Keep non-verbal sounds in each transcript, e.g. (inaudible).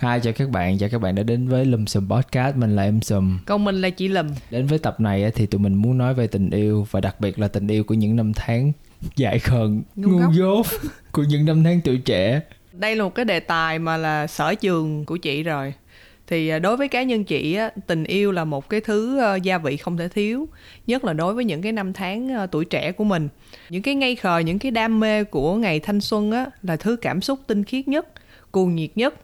Hi chào các bạn, chào các bạn đã đến với Lùm Xùm Podcast, mình là em Sùm Còn mình là chị Lùm. Đến với tập này thì tụi mình muốn nói về tình yêu và đặc biệt là tình yêu của những năm tháng dại khờ, Ngu dốt của những năm tháng tuổi trẻ. Đây là một cái đề tài mà là sở trường của chị rồi. Thì à, đối với cá nhân chị á, tình yêu là một cái thứ ờ, gia vị không thể thiếu nhất là đối với những cái năm tháng ờ, tuổi trẻ của mình. Những cái ngây khờ những cái đam mê của ngày thanh xuân á là thứ cảm xúc tinh khiết nhất cuồng nhiệt nhất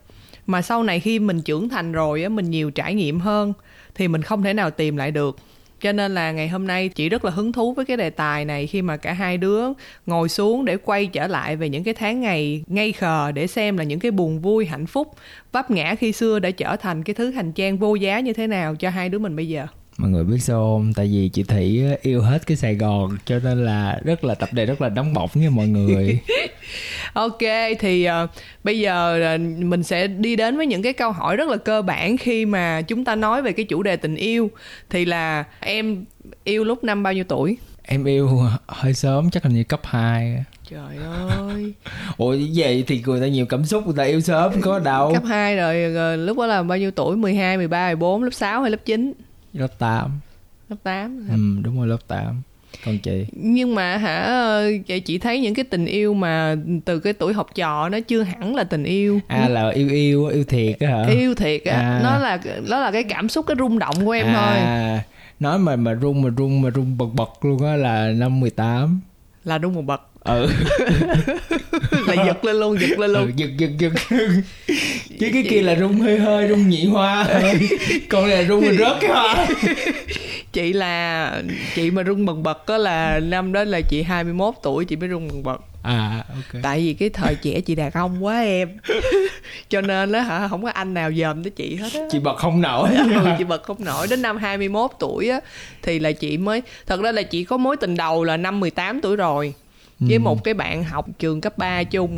mà sau này khi mình trưởng thành rồi á, mình nhiều trải nghiệm hơn, thì mình không thể nào tìm lại được. Cho nên là ngày hôm nay chị rất là hứng thú với cái đề tài này khi mà cả hai đứa ngồi xuống để quay trở lại về những cái tháng ngày ngây khờ để xem là những cái buồn vui, hạnh phúc, vấp ngã khi xưa đã trở thành cái thứ hành trang vô giá như thế nào cho hai đứa mình bây giờ. Mọi người biết sao không? Tại vì chị Thủy yêu hết cái Sài Gòn cho nên là rất là tập đề rất là nóng bỏng nha mọi người. (laughs) Ok thì ờ, bây giờ ờ, mình sẽ đi đến với những cái câu hỏi rất là cơ bản khi mà chúng ta nói về cái chủ đề tình yêu. Thì là em yêu lúc năm bao nhiêu tuổi? Em yêu hơi sớm chắc hình như cấp 2 trời ơi. (laughs) Ủa vậy thì người ta nhiều cảm xúc người ta yêu sớm có đâu. Cấp 2 rồi, rồi lúc đó là bao nhiêu tuổi? 12, 13, 14, lớp 6 hay lớp 9 Lớp 8 lớp 8 Ừ đúng rồi lớp 8 Còn chị? Nhưng mà hả ờ, chị thấy những cái tình yêu mà từ cái tuổi học trò nó chưa hẳn là tình yêu. À là yêu yêu yêu thiệt á hả? yêu thiệt á. À. nó là nó là cái cảm xúc cái rung động của em thôi. À, nói mà mà rung mà rung mà rung bật bật luôn á là năm 18 là rung một bậc ừ, (laughs) là giật lên luôn giật lên luôn. Ừ giật giật giật. (laughs) Chứ cái kia là rung hơi hơi rung nhị hoa. (laughs) Còn này là rung rớt cái hoa. Chị là chị mà rung bần bật có là năm đó là chị 21 tuổi chị mới rung bần bật. À ok. Tại vì cái thời trẻ chị đàn ông quá em. Cho nên đó hả không có anh nào dòm tới chị hết á. Chị bật không nổi. Ừ, chị bật không nổi. Đến năm 21 tuổi á thì là chị mới thật ra là chị có mối tình đầu là năm 18 tuổi rồi với một cái bạn học trường cấp 3 chung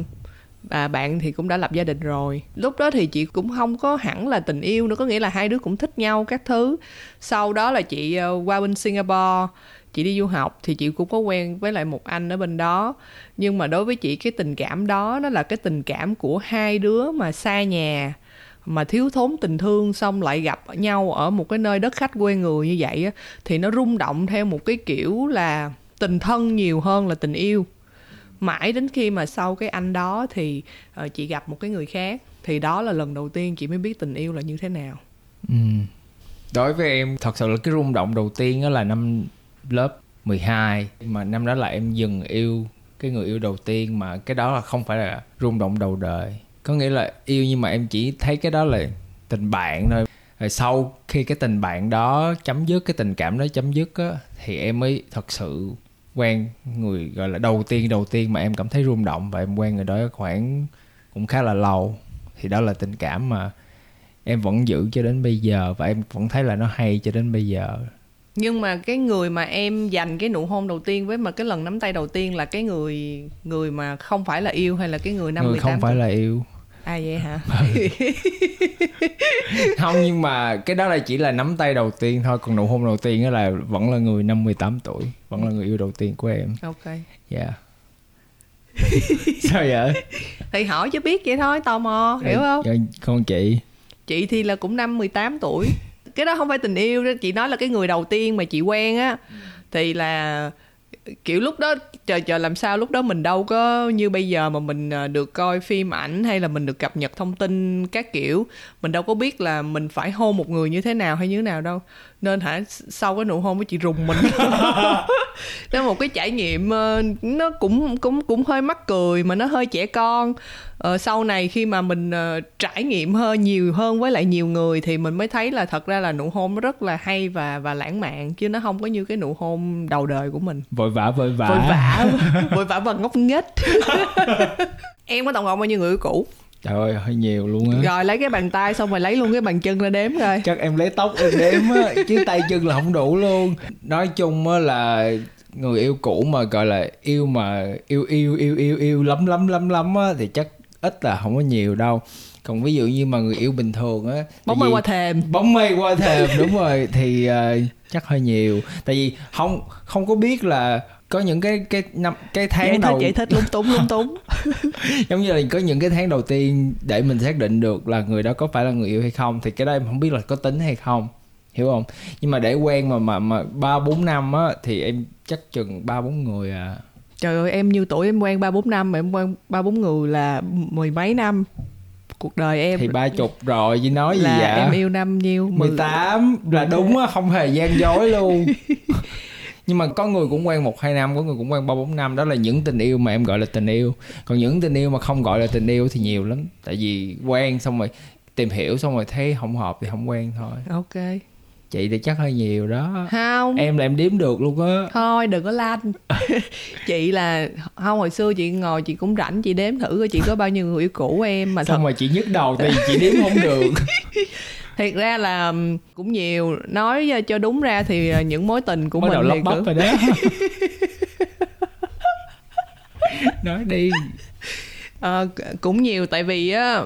và bạn thì cũng đã lập gia đình rồi. Lúc đó thì chị cũng không có hẳn là tình yêu nữa có nghĩa là hai đứa cũng thích nhau các thứ. Sau đó là chị ờ, qua bên Singapore chị đi du học thì chị cũng có quen với lại một anh ở bên đó. Nhưng mà đối với chị cái tình cảm đó nó là cái tình cảm của hai đứa mà xa nhà mà thiếu thốn tình thương xong lại gặp nhau ở một cái nơi đất khách quê người như vậy á thì nó rung động theo một cái kiểu là tình thân nhiều hơn là tình yêu. Mãi đến khi mà sau cái anh đó thì uh, chị gặp một cái người khác thì đó là lần đầu tiên chị mới biết tình yêu là như thế nào. Ừ. đối với em thật sự là cái rung động đầu tiên đó là năm lớp 12 mà năm đó là em dừng yêu cái người yêu đầu tiên mà cái đó là không phải là rung động đầu đời. Có nghĩa là yêu nhưng mà em chỉ thấy cái đó là tình bạn thôi. Rồi sau khi cái tình bạn đó chấm dứt cái tình cảm đó chấm dứt á thì em mới thật sự quen người gọi là đầu tiên đầu tiên mà em cảm thấy rung động và em quen người đó khoảng cũng khá là lâu thì đó là tình cảm mà em vẫn giữ cho đến bây giờ và em vẫn thấy là nó hay cho đến bây giờ. Nhưng mà cái người mà em dành cái nụ hôn đầu tiên với mà cái lần nắm tay đầu tiên là cái người người mà không phải là yêu hay là cái người năm người 18 không phải là yêu à vậy hả? (laughs) Không nhưng mà cái đó là chỉ là nắm tay đầu tiên thôi. Còn nụ hôn đầu tiên đó là vẫn là người năm 18 tuổi. Vẫn là người yêu đầu tiên của em. Ok. Dạ. Sao vậy? Thì hỏi cho biết vậy thôi tò mò hiểu không? Dạ, con chị. Chị thì là cũng năm 18 tuổi. Cái đó không phải tình yêu đó chị nói là cái người đầu tiên mà chị quen á thì là kiểu lúc đó trời trời làm sao lúc đó mình đâu có như bây giờ mà mình ờ, được coi phim ảnh hay là mình được cập nhật thông tin các kiểu. Mình đâu có biết là mình phải hôn một người như thế nào hay như thế nào đâu nên hả sau cái nụ hôn với chị rùng mình. (laughs) Là một cái trải nghiệm ờ, nó cũng cũng cũng hơi mắc cười mà nó hơi trẻ con. Ờ, sau này khi mà mình ờ, trải nghiệm hơn nhiều hơn với lại nhiều người thì mình mới thấy là thật ra là nụ hôn nó rất là hay và và lãng mạn chứ nó không có như cái nụ hôn đầu đời của mình. Vội vã vội vã. Vội vã (laughs) vội vã và ngốc nghếch. (laughs) Em có tổng cộng bao nhiêu người cũ trời ơi hơi nhiều luôn á. Rồi lấy cái bàn tay xong rồi lấy luôn cái bàn chân ra đếm rồi chắc em lấy tóc em đếm á chứ tay chân là không đủ luôn. Nói chung á là người yêu cũ mà gọi là yêu mà yêu yêu yêu yêu yêu lắm lắm lắm lắm á thì chắc ít là không có nhiều đâu. Còn ví dụ như mà người yêu bình thường á bóng mây qua thềm. Bóng mây qua thềm đúng rồi. Thì ờ, chắc hơi nhiều. Tại vì không không có biết là có những cái cái năm cái tháng giải đầu thích giải thích lung túng lung túng. (laughs) Giống như là có những cái tháng đầu tiên để mình xác định được là người đó có phải là người yêu hay không thì cái đó em không biết là có tính hay không hiểu không? Nhưng mà để quen mà mà mà ba bốn năm á thì em chắc chừng ba bốn người à. Trời ơi em như tuổi em quen ba bốn năm mà em quen ba bốn người là mười mấy năm cuộc đời em. Thì ba chục rồi chứ nói gì là vậy? em yêu năm nhiêu? Mười- 18 là đúng á không hề gian dối luôn (laughs) nhưng mà có người cũng quen một hai năm có người cũng quen ba bốn năm. Đó là những tình yêu mà em gọi là tình yêu. Còn những tình yêu mà không gọi là tình yêu thì nhiều lắm. Tại vì quen xong rồi tìm hiểu xong rồi thấy không hợp thì không quen thôi. Ok. Chị thì chắc hơi nhiều đó. Không. Em là em đếm được luôn á. Thôi đừng có lanh. (laughs) Chị là không hồi xưa chị ngồi chị cũng rảnh chị đếm thử coi chị có bao nhiêu người yêu cũ em mà thật. xong rồi chị nhức đầu thì chị đếm không được (laughs) thiệt ra là cũng nhiều. Nói cho đúng ra thì ờ, những mối tình của đầu mình lắp thì cũng, rồi đó. (laughs) Nói đi. Ờ, cũng nhiều. Tại vì á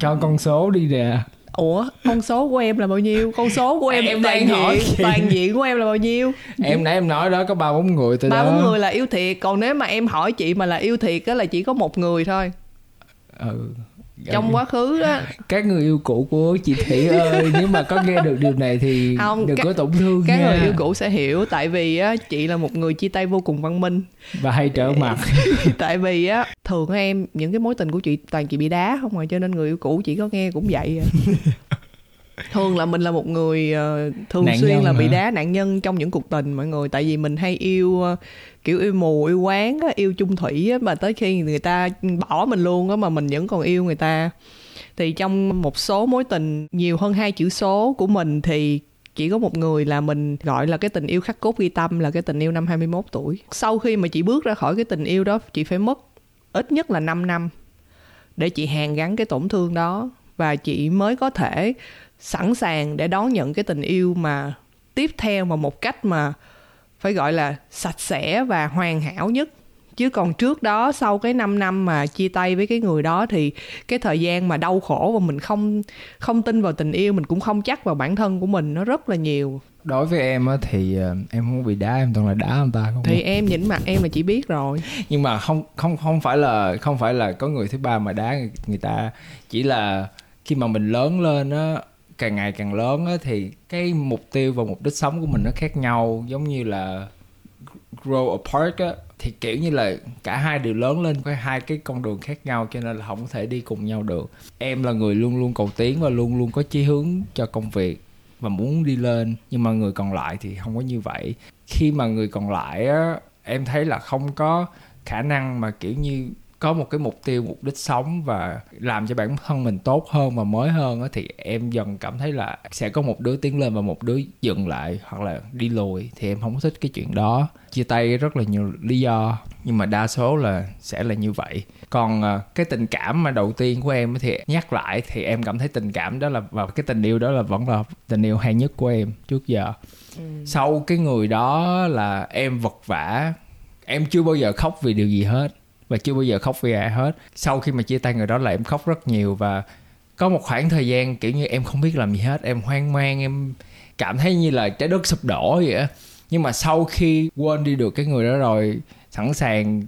cho con số đi nè. Ủa con số của em là bao nhiêu? Con số của em, (laughs) Em toàn đang hỏi toàn diện của em là bao nhiêu? Em nãy em nói đó có ba bốn người từ ba bốn người là yêu thiệt. Còn nếu mà em hỏi chị mà là yêu thiệt á là chỉ có một người thôi. Ừ trong quá khứ đó. Các người yêu cũ của chị Thủy ơi nếu mà có nghe được điều này thì Không, đừng các- có tổn thương các nha. người yêu cũ sẽ hiểu tại vì á chị là một người chia tay vô cùng văn minh. Và hay trở mặt. (laughs) Tại vì á thường em những cái mối tình của chị toàn chị bị đá không rồi cho nên người yêu cũ chị có nghe cũng vậy à. (laughs) thường là mình là một người ờ, thường Nạn xuyên là bị hả? đá nạn nhân trong những cuộc tình mọi người tại vì mình hay yêu ờ, kiểu yêu mù yêu quán á, yêu chung thủy á, mà tới khi người ta bỏ mình luôn á mà mình vẫn còn yêu người ta thì trong một số mối tình nhiều hơn hai chữ số của mình thì chỉ có một người là mình gọi là cái tình yêu khắc cốt ghi tâm là cái tình yêu năm 21 tuổi. Sau khi mà chị bước ra khỏi cái tình yêu đó, chị phải mất ít nhất là 5 năm để chị hàn gắn cái tổn thương đó và chị mới có thể sẵn sàng để đón nhận cái tình yêu mà tiếp theo mà một cách mà phải gọi là sạch sẽ và hoàn hảo nhất. Chứ còn trước đó sau cái 5 năm mà chia tay với cái người đó thì cái thời gian mà đau khổ và mình không không tin vào tình yêu mình cũng không chắc vào bản thân của mình nó rất là nhiều. Đối với em á thì ờ, em không bị đá em toàn là đá người ta không thì em nhìn mặt em là chị biết rồi. Nhưng mà không không không phải là không phải là có người thứ ba mà đá người, người ta. Chỉ là khi mà mình lớn lên á càng ngày càng lớn á, thì cái mục tiêu và mục đích sống của mình nó khác nhau. Giống như là grow apart á, thì kiểu như là cả hai đều lớn lên với hai cái con đường khác nhau, cho nên là không có thể đi cùng nhau được. Em là người luôn luôn cầu tiến và luôn luôn có chí hướng cho công việc và muốn đi lên, nhưng mà người còn lại thì không có như vậy. Khi mà người còn lại á, em thấy là không có khả năng mà kiểu như có một cái mục tiêu mục đích sống và làm cho bản thân mình tốt hơn và mới hơn thì em dần cảm thấy là sẽ có một đứa tiến lên và một đứa dừng lại hoặc là đi lùi. Thì em không thích cái chuyện đó. Chia tay rất là nhiều lý do nhưng mà đa số là sẽ là như vậy. Còn à, cái tình cảm mà đầu tiên của em thì nhắc lại thì em cảm thấy tình cảm đó là và cái tình yêu đó là vẫn là tình yêu hay nhất của em trước giờ. Sau cái người đó là em vật vã em chưa bao giờ khóc vì điều gì hết và chưa bao giờ khóc vì ai hết. Sau khi mà chia tay người đó là em khóc rất nhiều và có một khoảng thời gian kiểu như em không biết làm gì hết, em hoang mang, em cảm thấy như là trái đất sụp đổ vậy á. Nhưng mà sau khi quên đi được cái người đó rồi, sẵn sàng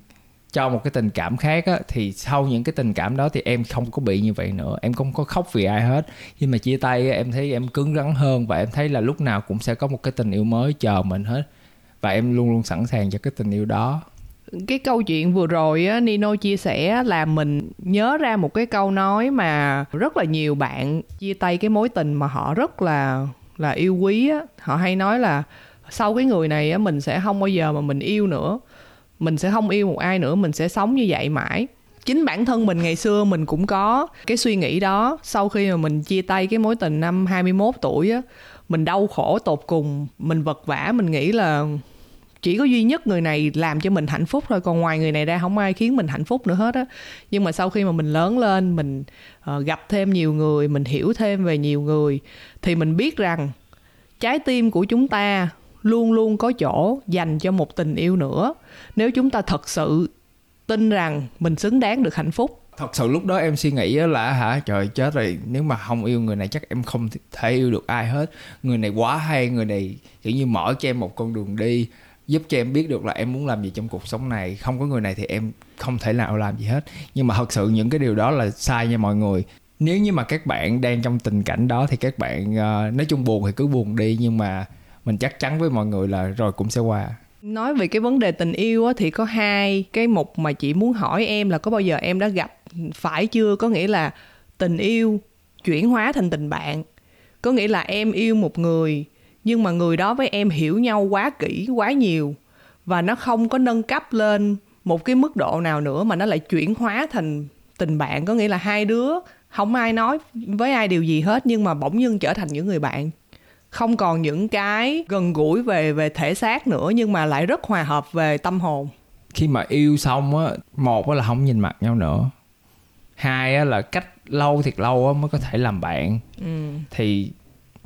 cho một cái tình cảm khác á, thì sau những cái tình cảm đó thì em không có bị như vậy nữa. Em không có khóc vì ai hết. Nhưng mà chia tay em thấy em cứng rắn hơn và em thấy là lúc nào cũng sẽ có một cái tình yêu mới chờ mình hết. Và em luôn luôn sẵn sàng cho cái tình yêu đó cái câu chuyện vừa rồi á, Nino chia sẻ là mình nhớ ra một cái câu nói mà rất là nhiều bạn chia tay cái mối tình mà họ rất là là yêu quý á. Họ hay nói là sau cái người này á, mình sẽ không bao giờ mà mình yêu nữa. Mình sẽ không yêu một ai nữa, mình sẽ sống như vậy mãi. Chính bản thân mình ngày xưa mình cũng có cái suy nghĩ đó. Sau khi mà mình chia tay cái mối tình năm 21 tuổi á, mình đau khổ tột cùng, mình vật vã mình nghĩ là chỉ có duy nhất người này làm cho mình hạnh phúc thôi còn ngoài người này ra không ai khiến mình hạnh phúc nữa hết á. Nhưng mà sau khi mà mình lớn lên mình uh, gặp thêm nhiều người mình hiểu thêm về nhiều người thì mình biết rằng trái tim của chúng ta luôn luôn có chỗ dành cho một tình yêu nữa. Nếu chúng ta thật sự tin rằng mình xứng đáng được hạnh phúc. Thật sự lúc đó em suy nghĩ là hả trời chết rồi nếu mà không yêu người này chắc em không thể yêu được ai hết. Người này quá hay người này kiểu như mở cho em một con đường đi giúp cho em biết được là em muốn làm gì trong cuộc sống này. Không có người này thì em không thể nào làm gì hết. Nhưng mà thật sự những cái điều đó là sai nha mọi người. Nếu như mà các bạn đang trong tình cảnh đó thì các bạn uh, nói chung buồn thì cứ buồn đi nhưng mà mình chắc chắn với mọi người là rồi cũng sẽ qua. Nói về cái vấn đề tình yêu á, thì có hai cái mục mà chị muốn hỏi em là có bao giờ em đã gặp phải chưa? Có nghĩa là tình yêu chuyển hóa thành tình bạn. Có nghĩa là em yêu một người nhưng mà người đó với em hiểu nhau quá kỹ quá nhiều. Và nó không có nâng cấp lên một cái mức độ nào nữa mà nó lại chuyển hóa thành tình bạn. Có nghĩa là hai đứa không ai nói với ai điều gì hết nhưng mà bỗng dưng trở thành những người bạn. Không còn những cái gần gũi về về thể xác nữa nhưng mà lại rất hòa hợp về tâm hồn. Khi mà yêu xong á một á là không nhìn mặt nhau nữa. Hai á là cách lâu thiệt lâu á mới có thể làm bạn. Ừ. thì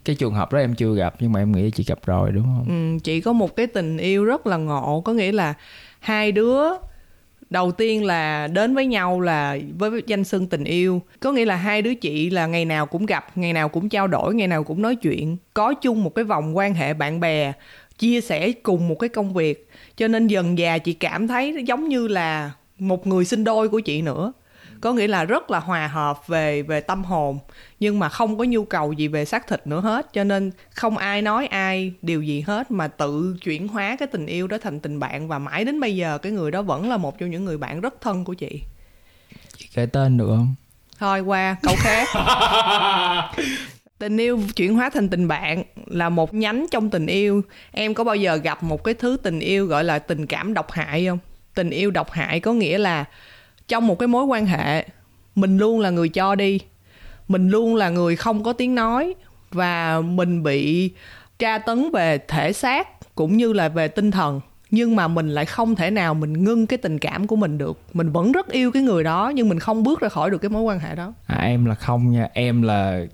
cái trường hợp đó em chưa gặp nhưng mà em nghĩ chị gặp rồi đúng không? Ừ, chị có một cái tình yêu rất là ngộ có nghĩa là hai đứa đầu tiên là đến với nhau là với danh xưng tình yêu. Có nghĩa là hai đứa chị là ngày nào cũng gặp ngày nào cũng trao đổi ngày nào cũng nói chuyện có chung một cái vòng quan hệ bạn bè chia sẻ cùng một cái công việc. Cho nên dần già chị cảm thấy giống như là một người sinh đôi của chị nữa có nghĩa là rất là hòa hợp về về tâm hồn nhưng mà không có nhu cầu gì về xác thịt nữa hết. Cho nên không ai nói ai điều gì hết mà tự chuyển hóa cái tình yêu đó thành tình bạn. Và mãi đến bây giờ cái người đó vẫn là một trong những người bạn rất thân của chị. Chị kể tên được không? Thôi qua câu khác. (laughs) Tình yêu chuyển hóa thành tình bạn là một nhánh trong tình yêu. Em có bao giờ gặp một cái thứ tình yêu gọi là tình cảm độc hại không? Tình yêu độc hại có nghĩa là trong một cái mối quan hệ mình luôn là người cho đi mình luôn là người không có tiếng nói và mình bị tra tấn về thể xác cũng như là về tinh thần nhưng mà mình lại không thể nào mình ngưng cái tình cảm của mình được. Mình vẫn rất yêu cái người đó nhưng mình không bước ra khỏi được cái mối quan hệ đó. À, em là không nha. Em là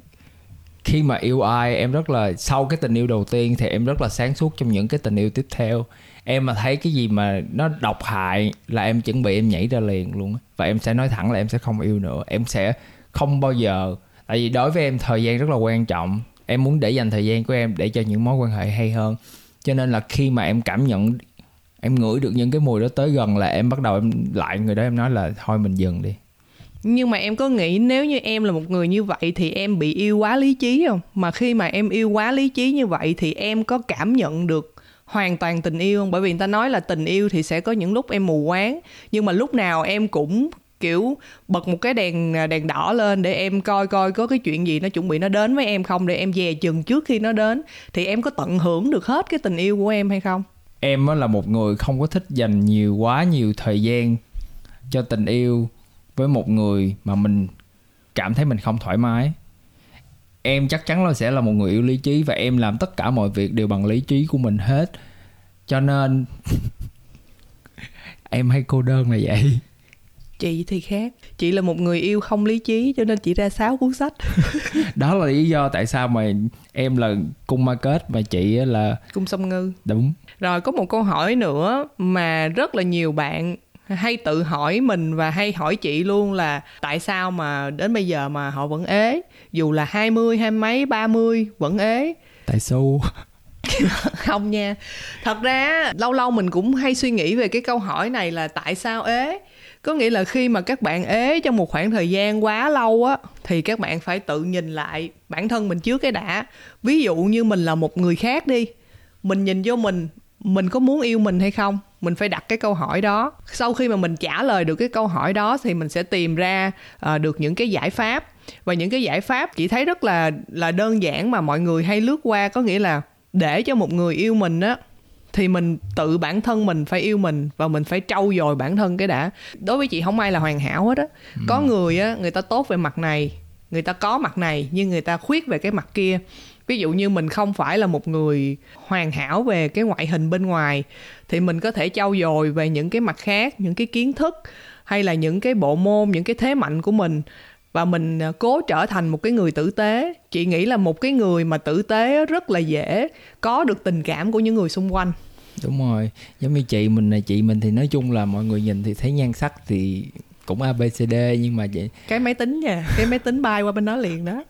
khi mà yêu ai em rất là sau cái tình yêu đầu tiên thì em rất là sáng suốt trong những cái tình yêu tiếp theo em mà thấy cái gì mà nó độc hại là em chuẩn bị em nhảy ra liền luôn và em sẽ nói thẳng là em sẽ không yêu nữa. Em sẽ không bao giờ, tại vì đối với em thời gian rất là quan trọng. Em muốn để dành thời gian của em để cho những mối quan hệ hay hơn. Cho nên là khi mà em cảm nhận, em ngửi được những cái mùi đó tới gần là em bắt đầu em lại người đó, em nói là thôi mình dừng đi. Nhưng mà em có nghĩ nếu như em là một người như vậy thì em bị yêu quá lý trí không? Mà khi mà em yêu quá lý trí như vậy thì em có cảm nhận được hoàn toàn tình yêu. Không bởi vì người ta nói là tình yêu thì sẽ có những lúc em mù quáng, nhưng mà lúc nào em cũng, kiểu, bật một cái đèn à, đèn đỏ lên để em coi coi có cái chuyện gì nó chuẩn bị nó đến với em không, để em dè chừng trước khi nó đến. Thì em có tận hưởng được hết cái tình yêu của em hay không? Em là một người không có thích dành nhiều, quá nhiều thời gian cho tình yêu với một người mà mình cảm thấy mình không thoải mái em chắc chắn là sẽ là một người yêu lý trí và em làm tất cả mọi việc đều bằng lý trí của mình hết. Cho nên (laughs) em hay cô đơn là vậy. Chị thì khác. Chị là một người yêu không lý trí cho nên chị ra sáu cuốn sách. (laughs) Đó là lý do tại sao mà em là cung market mà chị là cung sông ngư. Đúng. Rồi có một câu hỏi nữa mà rất là nhiều bạn hay tự hỏi mình và hay hỏi chị luôn là tại sao mà đến bây giờ mà họ vẫn ế? Dù là 20, hai mấy, 30 vẫn ế. Tại xu (laughs) không nha. Thật ra lâu lâu mình cũng hay suy nghĩ về cái câu hỏi này là tại sao ế? Có nghĩa là khi mà các bạn ế trong một khoảng thời gian quá lâu á thì các bạn phải tự nhìn lại bản thân mình trước cái đã. Ví dụ như mình là một người khác đi mình nhìn vô mình mình có muốn yêu mình hay không mình phải đặt cái câu hỏi đó. Sau khi mà mình trả lời được cái câu hỏi đó thì mình sẽ tìm ra uh, được những cái giải pháp. Và những cái giải pháp chỉ thấy rất là là đơn giản mà mọi người hay lướt qua có nghĩa là để cho một người yêu mình á thì mình tự bản thân mình phải yêu mình và mình phải trau dồi bản thân cái đã. Đối với chị không ai là hoàn hảo hết á. Ừ. có người á người ta tốt về mặt này người ta có mặt này nhưng người ta khuyết về cái mặt kia ví dụ như mình không phải là một người hoàn hảo về cái ngoại hình bên ngoài thì mình có thể trau dồi về những cái mặt khác những cái kiến thức hay là những cái bộ môn những cái thế mạnh của mình. Và mình à, cố trở thành một cái người tử tế. Chị nghĩ là một cái người mà tử tế rất là dễ có được tình cảm của những người xung quanh. Đúng rồi. Giống như chị mình này chị mình thì nói chung là mọi người nhìn thì thấy nhan sắc thì cũng abcd nhưng mà vậy cái máy tính nha cái máy tính bay qua bên đó liền đó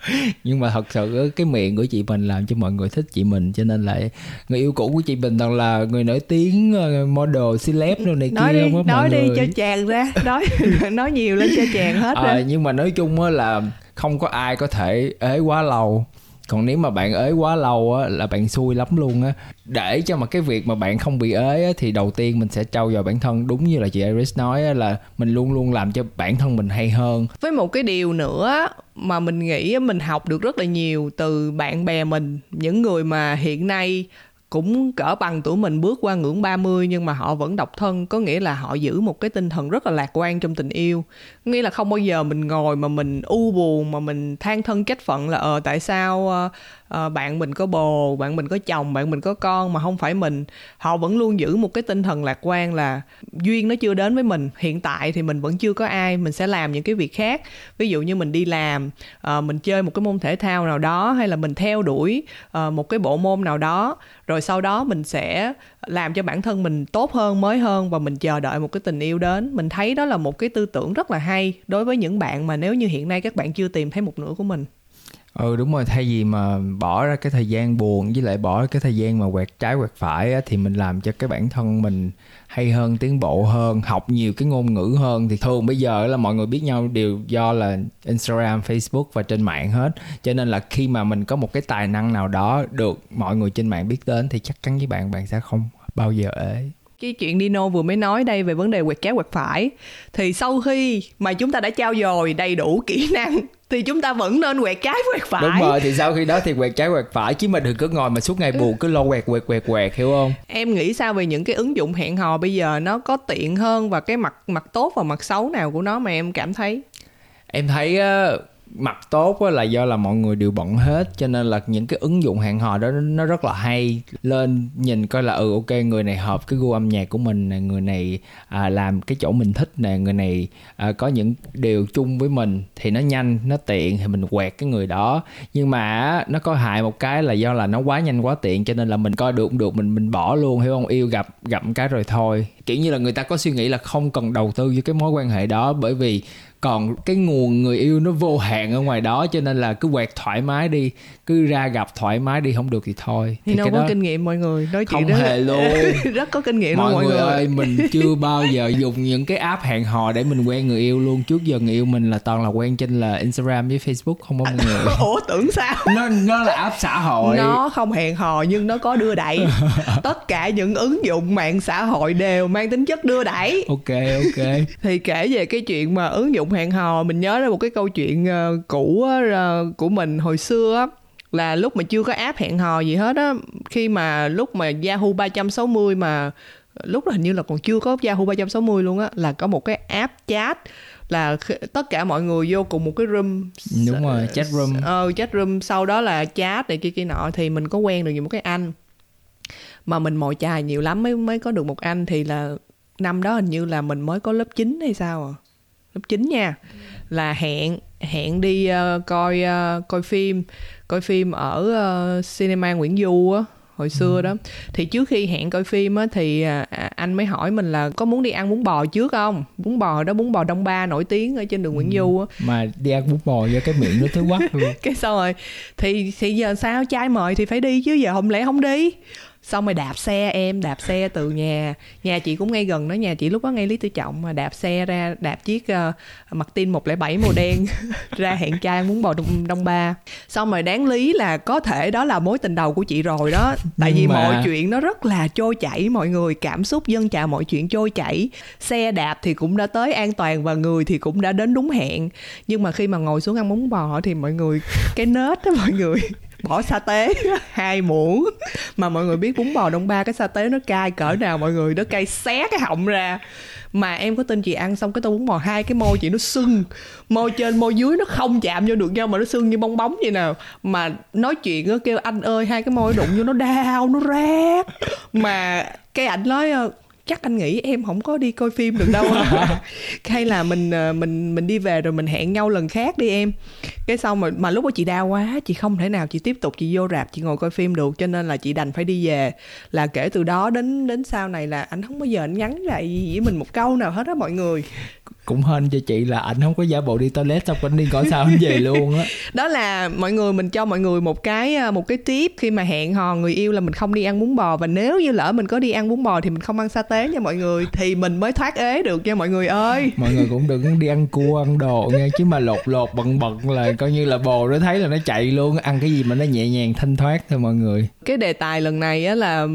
(laughs) nhưng mà thật sự cái miệng của chị mình làm cho mọi người thích chị mình cho nên là người yêu cũ của chị mình toàn là người nổi tiếng ờ, model celeb đồ này nói kia đi không nói đi người. cho chàng ra. Nói (laughs) nói nhiều lên cho chàng hết ra nhưng mà nói chung á là không có ai có thể ế quá lâu còn nếu mà bạn ế quá lâu á là bạn xui lắm luôn á. Để cho mà cái việc mà bạn không bị ế á, thì đầu tiên mình sẽ trau dồi bản thân. Đúng như là chị Iris nói á, là mình luôn luôn làm cho bản thân mình hay hơn. Với một cái điều nữa mà mình nghĩ mình học được rất là nhiều từ bạn bè mình những người mà hiện nay cũng cỡ bằng tuổi mình bước qua ngưỡng 30 nhưng mà họ vẫn độc thân có nghĩa là họ giữ một cái tinh thần rất là lạc quan trong tình yêu. Nghĩa là không bao giờ mình ngồi mà mình u buồn mà mình than thân trách phận là ờ tại sao uh, Ờ, bạn mình có bồ, bạn mình có chồng, bạn mình có con mà không phải mình. Họ vẫn luôn giữ một cái tinh thần lạc quan là duyên nó chưa đến với mình. Hiện tại thì mình vẫn chưa có ai, mình sẽ làm những cái việc khác. Ví dụ như mình đi làm ờ, mình chơi một cái môn thể thao nào đó hay là mình theo đuổi ờ, một cái bộ môn nào đó, rồi sau đó mình sẽ làm cho bản thân mình tốt hơn, mới hơn và mình chờ đợi một cái tình yêu đến. Mình thấy đó là một cái tư tưởng rất là hay đối với những bạn mà nếu như hiện nay các bạn chưa tìm thấy một nửa của mình ừ đúng rồi thay vì mà bỏ ra cái thời gian buồn với lại bỏ cái thời gian mà quẹt trái quẹt phải á, thì mình làm cho cái bản thân mình hay hơn tiến bộ hơn học nhiều cái ngôn ngữ hơn. Thì thường bây giờ là mọi người biết nhau đều do là Instagram, Facebook và trên mạng hết. Cho nên là khi mà mình có một cái tài năng nào đó được mọi người trên mạng biết đến thì chắc chắn với bạn bạn sẽ không bao giờ ế cái chuyện Dino vừa mới nói đây về vấn đề quẹt trái quẹt phải. Thì sau khi mà chúng ta đã trao dồi đầy đủ kỹ năng thì chúng ta vẫn nên quẹt trái quẹt phải. Đúng rồi thì sau khi đó thì quẹt trái quẹt phải chứ mà đừng cứ ngồi mà suốt ngày buồn cứ lo quẹt quẹt quẹt quẹt hiểu không? Em nghĩ sao về những cái ứng dụng hẹn hò bây giờ nó có tiện hơn và cái mặt mặt tốt và mặt xấu nào của nó mà em cảm thấy? Em thấy á, mặt tốt á, là do là mọi người đều bận hết cho nên là những cái ứng dụng hẹn hò đó nó rất là hay. Lên nhìn coi là ừ ok người này hợp cái gu âm nhạc của mình nè người này à, làm cái chỗ mình thích nè người này à, có những điều chung với mình thì nó nhanh nó tiện thì mình quẹt cái người đó. Nhưng mà nó có hại một cái là do là nó quá nhanh quá tiện cho nên là mình coi được được mình mình bỏ luôn hiểu không? Yêu gặp gặp cái rồi thôi kiểu như là người ta có suy nghĩ là không cần đầu tư cho cái mối quan hệ đó bởi vì còn cái nguồn người yêu nó vô hạn ở ngoài đó cho nên là cứ quẹt thoải mái đi cứ ra gặp thoải mái đi không được thì thôi. Thì đâu cái có đó kinh nghiệm mọi người nói chuyện không rất hề luôn. (laughs) Rất có kinh nghiệm mọi, luôn mọi người người. ơi mình (laughs) chưa bao giờ dùng những cái app hẹn hò để mình quen người yêu luôn. Trước giờ người yêu mình là toàn là quen trên là Instagram với Facebook không có mọi người. (laughs) Ủa tưởng sao? Nó nó là app xã hội. Nó không hẹn hò nhưng nó có đưa đẩy. Tất cả những ứng dụng mạng xã hội đều mang tính chất đưa đẩy. Ok ok. Thì kể về cái chuyện mà ứng dụng hẹn hò mình nhớ ra một cái câu chuyện ờ, cũ ờ, của mình hồi xưa á là lúc mà chưa có app hẹn hò gì hết á khi mà lúc mà Yahoo 360 mà lúc đó hình như là còn chưa có Yahoo 360 luôn á là có một cái app chat là tất cả mọi người vô cùng một cái room đúng rồi chat room. ờ chat room sau đó là chat này kia kia nọ thì mình có quen được một cái anh mà mình mồi chài nhiều lắm mới mới có được một anh thì là năm đó hình như là mình mới có lớp 9 hay sao à? Lớp 9 nha. Là hẹn hẹn đi ờ, coi ờ, coi phim coi phim ở ờ, cinema Nguyễn Du á hồi xưa đó. Thì trước khi hẹn coi phim á thì à, à, anh mới hỏi mình là có muốn đi ăn bún bò trước không? Bún bò hồi đó bún bò đông ba nổi tiếng ở trên đường Nguyễn Du á. Mà đi ăn bún bò vô cái miệng nó thối quắc luôn. (laughs) Cái xong rồi thì thì giờ sao? Trai mời thì phải đi chứ giờ không lẽ không đi xong rồi đạp xe em đạp xe từ nhà nhà chị cũng ngay gần đó nhà chị lúc đó ngay lý tự trọng mà đạp xe ra đạp chiếc uh, Martin 107 màu đen (laughs) ra hẹn trai bún bò đông, đông ba. Xong rồi đáng lý là có thể đó là mối tình đầu của chị rồi đó. (laughs) Tại vì Nhưng mà- mọi chuyện nó rất là trôi chảy mọi người cảm xúc dân chào mọi chuyện trôi chảy. Xe đạp thì cũng đã tới an toàn và người thì cũng đã đến đúng hẹn. Nhưng mà khi mà ngồi xuống ăn bún bò thì mọi người cái nết đó mọi người bỏ sa tế. (laughs) Hai muỗng. Mà mọi người biết bún bò đông ba, cái sa tế nó cay cỡ nào, mọi người, nó cay xé cái họng ra. Mà em có tin chị ăn xong cái tô bún bò, hai cái môi chị nó sưng. Môi trên, môi dưới nó không chạm vô được nhau mà nó sưng như bong bóng vậy nào. Mà nói chuyện nó kêu anh ơi, hai cái môi đụng vô nó đau, nó rát. Mà cái ảnh nói ờ, chắc anh nghĩ em không có đi coi phim được đâu. (laughs) Hay là mình ờ, mình mình đi về rồi mình hẹn nhau lần khác đi em. Cái xong mà mà lúc đó chị đau quá chị không thể nào chị tiếp tục chị vô rạp chị ngồi coi phim được. Cho nên là chị đành phải đi về. Là kể từ đó đến đến sau này là anh không bao giờ anh nhắn lại với mình một câu nào hết á mọi người. Cũng hên cho chị là anh không có giả bộ đi toilet xong anh đi coi sao anh về luôn á. (laughs) Đó là mọi người mình cho mọi người một cái ờ, một cái tip khi mà hẹn hò người yêu là mình không đi ăn bún bò. Và nếu như lỡ mình có đi ăn bún bò thì mình không ăn sa tế nha mọi người. Thì mình mới thoát ế được nha mọi người ơi. Mọi người cũng đừng đi ăn cua ăn đồ nha chứ mà lột lột bận bận là coi như là bồ nó thấy là nó chạy luôn. Ăn cái gì mà nó nhẹ nhàng thanh thoát thôi mọi người. Cái đề tài lần này á là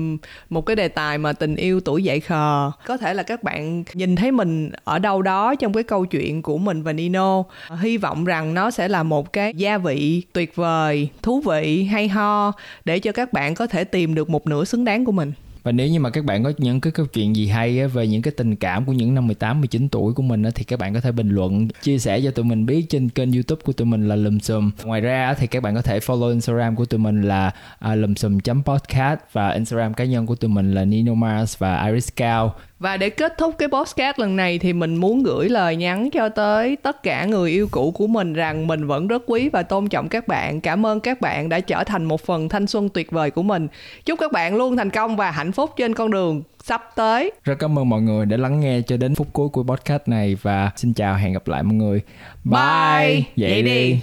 một cái đề tài mà tình yêu tuổi dậy khờ. Có thể là các bạn nhìn thấy mình ở đâu đó trong cái câu chuyện của mình và Nino hy vọng rằng nó sẽ là một cái gia vị tuyệt vời thú vị hay ho để cho các bạn có thể tìm được một nửa xứng đáng của mình và nếu như mà các bạn có những cái câu chuyện gì hay về những cái tình cảm của những năm 18, 19 tuổi của mình thì các bạn có thể bình luận, chia sẻ cho tụi mình biết trên kênh YouTube của tụi mình là lùm xùm. Ngoài ra thì các bạn có thể follow Instagram của tụi mình là à, lùm xùm.podcast và Instagram cá nhân của tụi mình là Nino Mars và Iris Cao. Và để kết thúc cái podcast lần này thì mình muốn gửi lời nhắn cho tới tất cả người yêu cũ của mình rằng mình vẫn rất quý và tôn trọng các bạn. Cảm ơn các bạn đã trở thành một phần thanh xuân tuyệt vời của mình. Chúc các bạn luôn thành công và hạnh phúc trên con đường sắp tới. Rất cảm ơn mọi người đã lắng nghe cho đến phút cuối của podcast này và xin chào hẹn gặp lại mọi người. Bye. Bye. Vậy đi.